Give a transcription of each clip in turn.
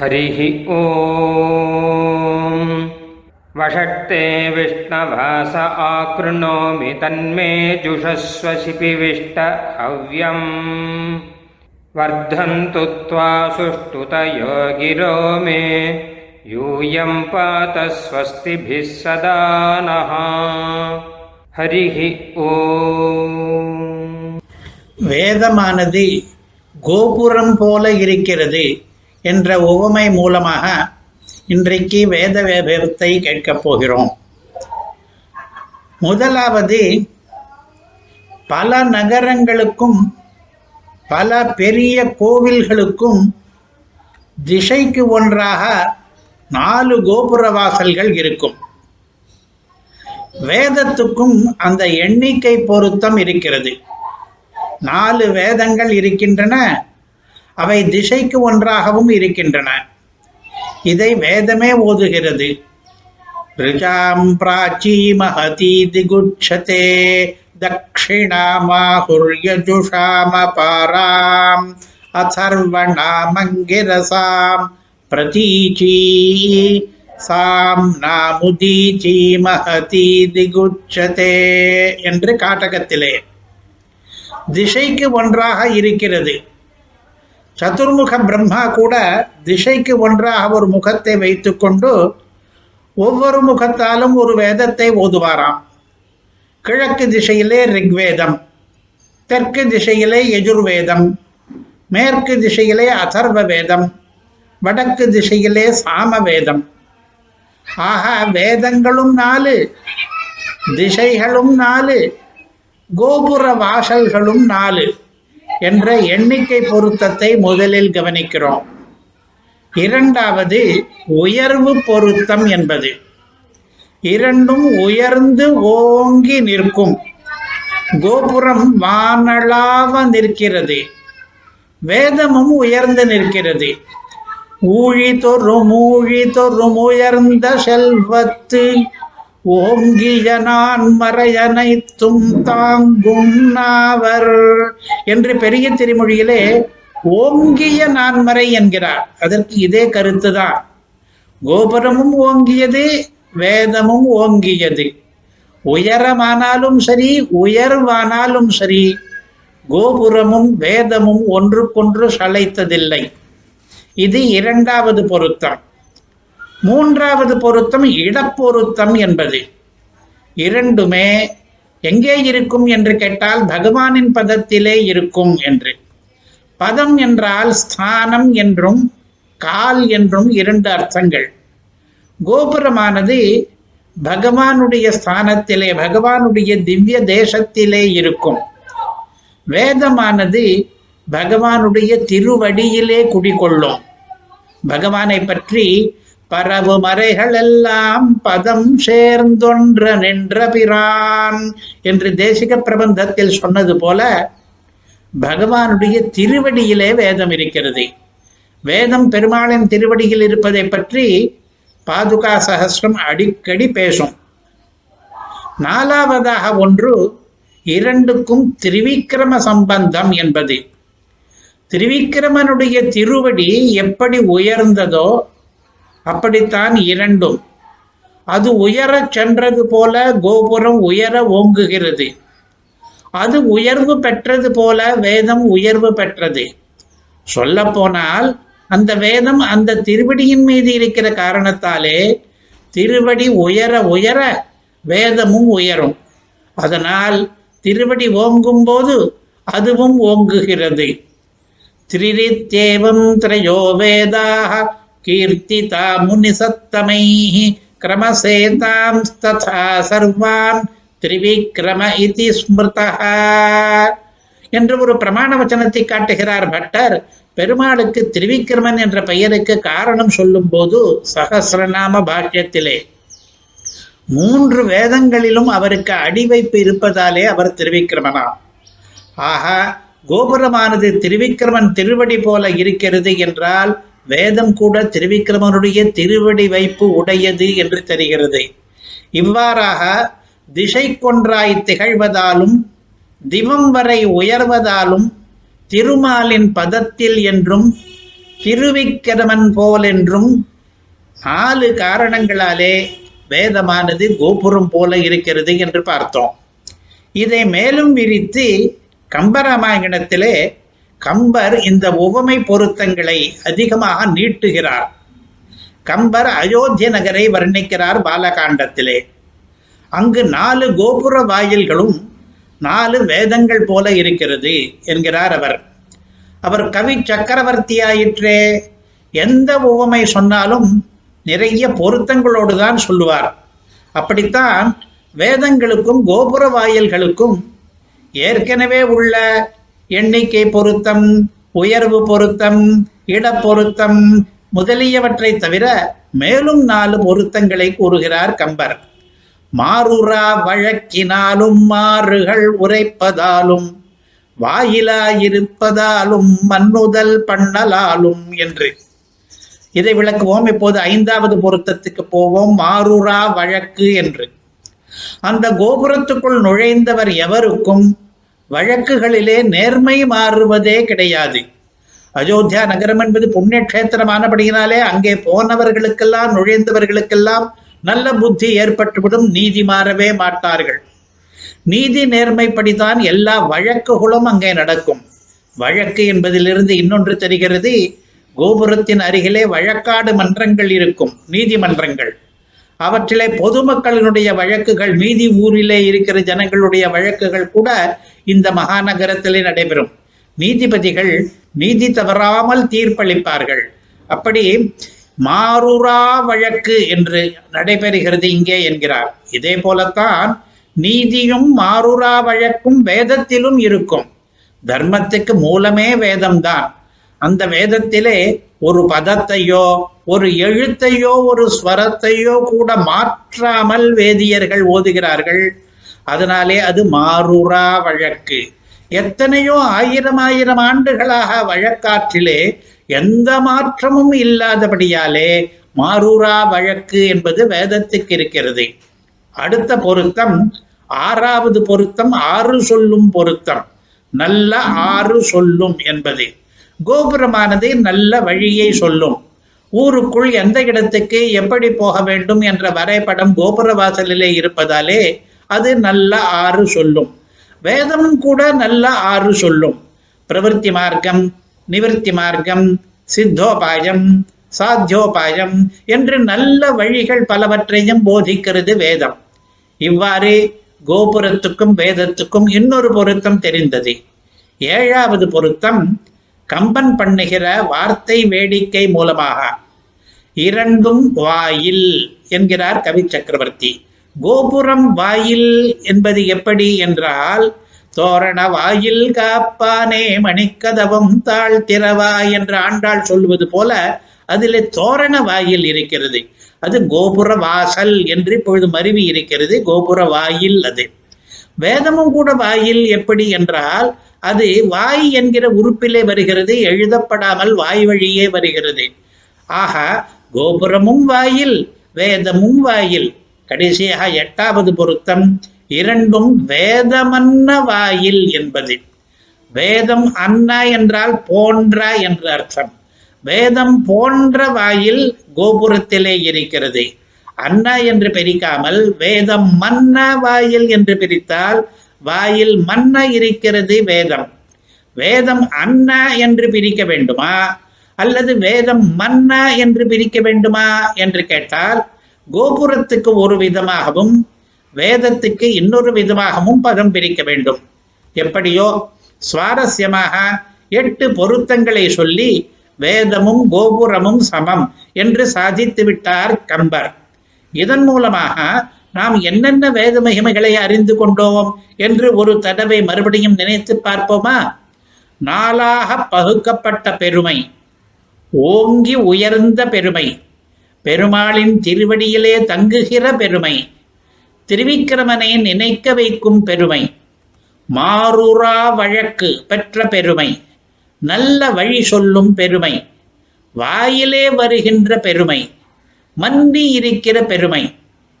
हरिः ॐ वषट्ते विष्णवास आकृणोमि तन्मे जुषस्व शिपिविष्ट हव्यम् वर्धन्तु त्वा सुष्ठुतयो गिरो मे यूयं पात स्वस्तिभिः सदा नः हरिः ॐ வேதமானது கோபுரம் போல இருக்கிறது என்ற உவமை மூலமாக இன்றைக்கு வேத வேதத்தை கேட்கப் போகிறோம். முதலாவது பல நகரங்களுக்கும் பல பெரிய கோவில்களுக்கும் திசைக்கு ஒன்றாக நாலு கோபுர வாசல்கள் இருக்கும். வேதத்துக்கும் அந்த எண்ணிக்கை பொருத்தம் இருக்கிறது. நாலு வேதங்கள் இருக்கின்றன அவை திசைக்கு ஒன்றாகவும் இருக்கின்றன. இதை வேதமே ஓதுகிறது. ரிஜாம் பிராச்சி மகதி திகுட்சதே தக்ஷிணாமாஹுர்யஜுஷாம பாராம் அதர்வணாமங்கிரசாம் பிரதீச்சி சாம் நாமுதீச்சி மகதி திகுட்சதே என்று காட்டகத்திலே. திசைக்கு ஒன்றாக இருக்கிறது. சதுர்முக பிரம்மா கூட திசைக்கு ஒன்றாக ஒரு முகத்தை வைத்துக்கொண்டு ஒவ்வொரு முகத்தாலும் ஒரு வேதத்தை ஓதுவாராம். கிழக்கு திசையிலே ரிக்வேதம் தெற்கு திசையிலே எஜுர்வேதம் மேற்கு திசையிலே அதர்வ வேதம் வடக்கு திசையிலே சாம வேதம் ஆக வேதங்களும் நாலு திசைகளும் நாலு கோபுர வாசல்களும் நாலு. என்ற எண்ணிக்கை பொருத்தத்தை முதலில் கவனிக்கிறோம். இரண்டாவது உயர்வு பொருத்தம் என்பது. இரண்டும் உயர்ந்து ஓங்கி நிற்கும். கோபுரம் வானளாவ நிற்கிறது. வேதமும் உயர்ந்து நிற்கிறது. ஊழி தொறும் ஊழி தொறும் உயர்ந்த செல்வத்து ஓங்கிய நான் மறையனைத்தும் தாங்கும் நாவர். என்று பெரிய திருமொழியிலே ஓங்கிய நான்மறை என்கிறார். அதற்கு இதே கருத்துதான். கோபுரமும் ஓங்கியது வேதமும் ஓங்கியது. உயரமானாலும் சரி உயர்வானாலும் சரி கோபுரமும் வேதமும் ஒன்றுக்கொன்று சளைத்ததில்லை. இது இரண்டாவது பொருத்தம். மூன்றாவது பொருத்தம் இடப்பொருத்தம் என்பது. இரண்டுமே எங்கே இருக்கும் என்று கேட்டால் பகவானின் பதத்திலே இருக்கும் என்று. பதம் என்றால் ஸ்தானம் என்றும் கால் என்றும் இரண்டு அர்த்தங்கள். கோபுரமானது பகவானுடைய ஸ்தானத்திலே பகவானுடைய திவ்ய தேசத்திலே இருக்கும். வேதமானது பகவானுடைய திருவடியிலே குடிகொள்ளும். பகவானை பற்றி பரவு மறைகள் எல்லாம் பதம் சேர்ந்தொன்ற நின்ற பிரான் என்று தேசிக பிரபந்தத்தில் சொன்னது போல பகவானுடைய திருவடியிலே வேதம் இருக்கிறது. வேதம் பெருமாளின் திருவடியில் இருப்பதை பற்றி பாதுகா சகசிரம் அடிக்கடி பேசும். நாலாவதாக ஒன்று இரண்டுக்கும் திரிவிக்கிரம சம்பந்தம் என்பது. திரிவிக்கிரமனுடைய திருவடி எப்படி உயர்ந்ததோ அப்படித்தான் இரண்டும். அது உயரச் சென்றது போல கோபுரம் உயர ஓங்குகிறது. அது உயர்வு பெற்றது போல வேதம் உயர்வு பெற்றது. சொல்ல போனால் அந்த வேதம் அந்த திருவடியின் மீது இருக்கிற காரணத்தாலே திருவடி உயர உயர வேதமும் உயரும். அதனால் திருவடி ஓங்கும் போது அதுவும் ஓங்குகிறது. திரிரித்தேவம் திரையோ வேதாக கீர்த்திதா முனிசத்தமைः क्रमसेतां तथा சர்வான் திரிவிக்ரம இதி ஸ்மிருதா என்று ஒரு பிரமாண வச்சனத்தை காட்டுகிறார் பட்டர் பெருமாளுக்கு திரிவிக்ரமன் என்ற பெயருக்கு காரணம் சொல்லும் போது சகசிரநாம பாஷ்யத்திலே மூன்று வேதங்களிலும் அவருக்கு அடிவைப்பு இருப்பதாலே அவர் திருவிக்கிரமனாம் ஆகா கோபுரமானது திருவிக்கிரமன் திருவடி போல இருக்கிறது என்றால் வேதம் கூட திருவிக்கிரமனுடைய திருவடி வைப்பு உடையது என்று தெரிகிறது. இவ்வாறாக திசை கொன்றாய் திகழ்வதாலும் திவம் வரை உயர்வதாலும் திருமாலின் பதத்தில் என்றும் திருவிக்கிரமன் போல் என்றும் நாலு காரணங்களாலே வேதமானது கோபுரம் போல இருக்கிறது என்று பார்த்தோம். இதை மேலும் விரித்து கம்பராமாயணத்திலே கம்பர் இந்த உவமை பொருத்தங்களை அதிகமாக நீட்டுகிறார். கம்பர் அயோத்திய நகரை வர்ணிக்கிறார் பாலகாண்டத்திலே. அங்கு நாலு கோபுர வாயில்களும் நாலு வேதங்கள் போல இருக்கிறது என்கிறார் அவர். அவர் கவி சக்கரவர்த்தியாயிற்றே எந்த உவமை சொன்னாலும் நிறைய பொருத்தங்களோடு தான் சொல்லுவார். அப்படித்தான் வேதங்களுக்கும் கோபுர வாயில்களுக்கும் ஏற்கனவே உள்ள எண்ணிக்கை பொருத்தம் உயர்வு பொருத்தம் இடப்பொருத்தம் முதலியவற்றை தவிர மேலும் நாலு பொருத்தங்களை கூறுகிறார் கம்பர். மாறுரா வழக்கினாலும் மாறுகள் உரைப்பதாலும் வாயிலாயிருப்பதாலும் மன்னுதல் பண்ணலாலும் என்று. இதை விளக்குவோம். இப்போது ஐந்தாவது பொருத்தத்துக்கு போவோம். மாறுரா வழக்கு என்று. அந்த கோபுரத்துக்குள் நுழைந்தவர் எவருக்கும் வழக்குகளிலே நேர்மை மாறுவதே கிடையாது. அயோத்தியா நகரம் என்பது புண்ணிய கஷேத்திரமானபடியினாலே அங்கே போனவர்களுக்கெல்லாம் நுழைந்தவர்களுக்கெல்லாம் நல்ல புத்தி ஏற்பட்டுவிடும். நீதி மாறவே மாட்டார்கள். நீதி நேர்மைப்படிதான் எல்லா வழக்குகளும் அங்கே நடக்கும். வழக்கு என்பதிலிருந்து இன்னொன்று தெரிகிறது. கோபுரத்தின் அருகிலே வழக்காடு மன்றங்கள் இருக்கும் நீதிமன்றங்கள். அவற்றிலே பொதுமக்களினுடைய வழக்குகள் மீதி ஊரிலே இருக்கிற ஜனங்களுடைய வழக்குகள் கூட இந்த மகாநகரத்திலே நடைபெறும். நீதிபதிகள் நீதி தவறாமல் தீர்ப்பளிப்பார்கள். அப்படி மாறுரா வழக்கு என்று நடைபெறுகிறது இங்கே என்கிறார். இதே போலத்தான் நீதியும் மாறுரா வழக்கும் வேதத்திலும் இருக்கும். தர்மத்துக்கு மூலமே வேதம்தான். அந்த வேதத்திலே ஒரு பதத்தையோ ஒரு எழுத்தையோ ஒரு ஸ்வரத்தையோ கூட மாற்றாமல் வேதியர்கள் ஓதுகிறார்கள். அதனாலே அது மாறுரா வழக்கு. எத்தனையோ ஆயிரம் ஆயிரம் ஆண்டுகளாக வழக்காற்றிலே எந்த மாற்றமும் இல்லாதபடியாலே மாறுரா வழக்கு என்பது வேதத்துக்கு இருக்கிறது. அடுத்த பொருத்தம் ஆறாவது பொருத்தம் ஆறு சொல்லும் பொருத்தம். நல்ல ஆறு சொல்லும் என்பது. கோபுரமானது நல்ல வழியை சொல்லும். ஊருக்குள் எந்த இடத்துக்கு எப்படி போக வேண்டும் என்ற வரைபடம் கோபுர வாசலிலே இருப்பதாலே அது நல்ல ஆறு சொல்லும். வேதமும் கூட நல்ல ஆறு சொல்லும். பிரவருத்தி மார்க்கம் நிவர்த்தி மார்க்கம் சித்தோபாயம் சாத்தியோபாயம் என்று நல்ல வழிகள் பலவற்றையும் போதிக்கிறது வேதம். இவ்வாறு கோபுரத்துக்கும் வேதத்துக்கும் இன்னொரு பொருத்தம் தெரிந்தது. ஏழாவது பொருத்தம் கம்பன் பண்ணுகிற வார்த்தை வேடிக்கை மூலமாக. இரண்டும் வாயில் என்கிறார் கவி சக்கரவர்த்தி கோபுரம் வாயில் என்பது எப்படி என்றால் தோரண வாயில் காப்பானே மணிக்கதவம் தாழ் திறவா என்று ஆண்டாள் சொல்வது போல அதிலே தோரண வாயில் இருக்கிறது. அது கோபுர வாசல் என்று இப்பொழுது மருவி இருக்கிறது கோபுர வாயில் அது. வேதமும் கூட வாயில் எப்படி என்றால் அது வாய் என்கிற உறுப்பிலே வருகிறது எழுதப்படாமல் வாய் வழியே வருகிறது. ஆக கோபுரமும் வாயில் வேதமும் வாயில் கடைசியாக எட்டாவது பொருத்தம் இரண்டும் வேதமன்ன வாயில் என்பது. வேதம் அன்ன என்றால் போன்ற என்று அர்த்தம். வேதம் போன்ற வாயில் கோபுரத்திலே இருக்கிறது. அன்ன என்று பிரிக்காமல் வேதம் மன்ன வாயில் என்று பிரித்தால் வாயில் மன்ன இருக்கிறது வேதம். வேதம் அன்ன என்று பிரிக்க வேண்டுமா? அல்லது வேதம் மன்ன என்று பிரிக்க வேண்டுமா? என்று கேட்டால் கோபுரத்துக்கு ஒரு விதமாகவும் வேதத்துக்கு இன்னொரு விதமாகவும் பதம் பிரிக்க வேண்டும். எப்படியோ சுவாரஸ்யமாக எட்டு பொருத்தங்களை சொல்லி வேதமும் கோபுரமும் சமம் என்று சாதித்து விட்டார் கம்பர். இதன் மூலமாக நாம் என்னென்ன வேத மகிமைகளை அறிந்து கொண்டோம் என்று ஒரு தடவை மறுபடியும் நினைத்து பார்ப்போமா? நாளாக பகுக்கப்பட்ட பெருமை ஓங்கி உயர்ந்த பெருமை. பெருமாளின் திருவடியிலே தங்குகிற பெருமை திருவிக்கிரமனை நினைக்க வைக்கும் பெருமை மாறுரா வழக்கு பெற்ற பெருமை நல்ல வழி சொல்லும் பெருமை வாயிலே வருகின்ற பெருமை மண்டி இருக்கிற பெருமை.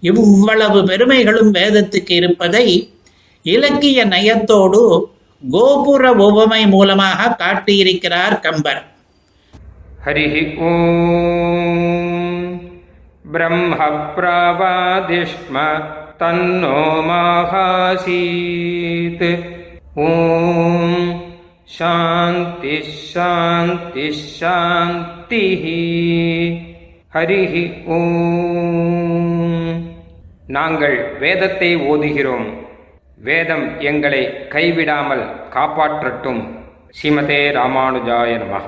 இவ்வளவு பெருமைகளும் வேதத்துக்கு இருப்பதை இலக்கிய நயத்தோடு கோபுர உவமை மூலமாக காட்டியிருக்கிறார் கம்பர். ஹரி ஓம். ब्रह्म प्रवादिष्म तन्नो माहासीत् ॐ शान्तिः शान्तिः शान्तिः ஹரிஹ ஓம் நாங்கள் வேதத்தை ஓதுகிறோம் வேதம் எங்களை கைவிடாமல் காப்பாற்றட்டும் ஸ்ரீமதே ராமானுஜாய நமः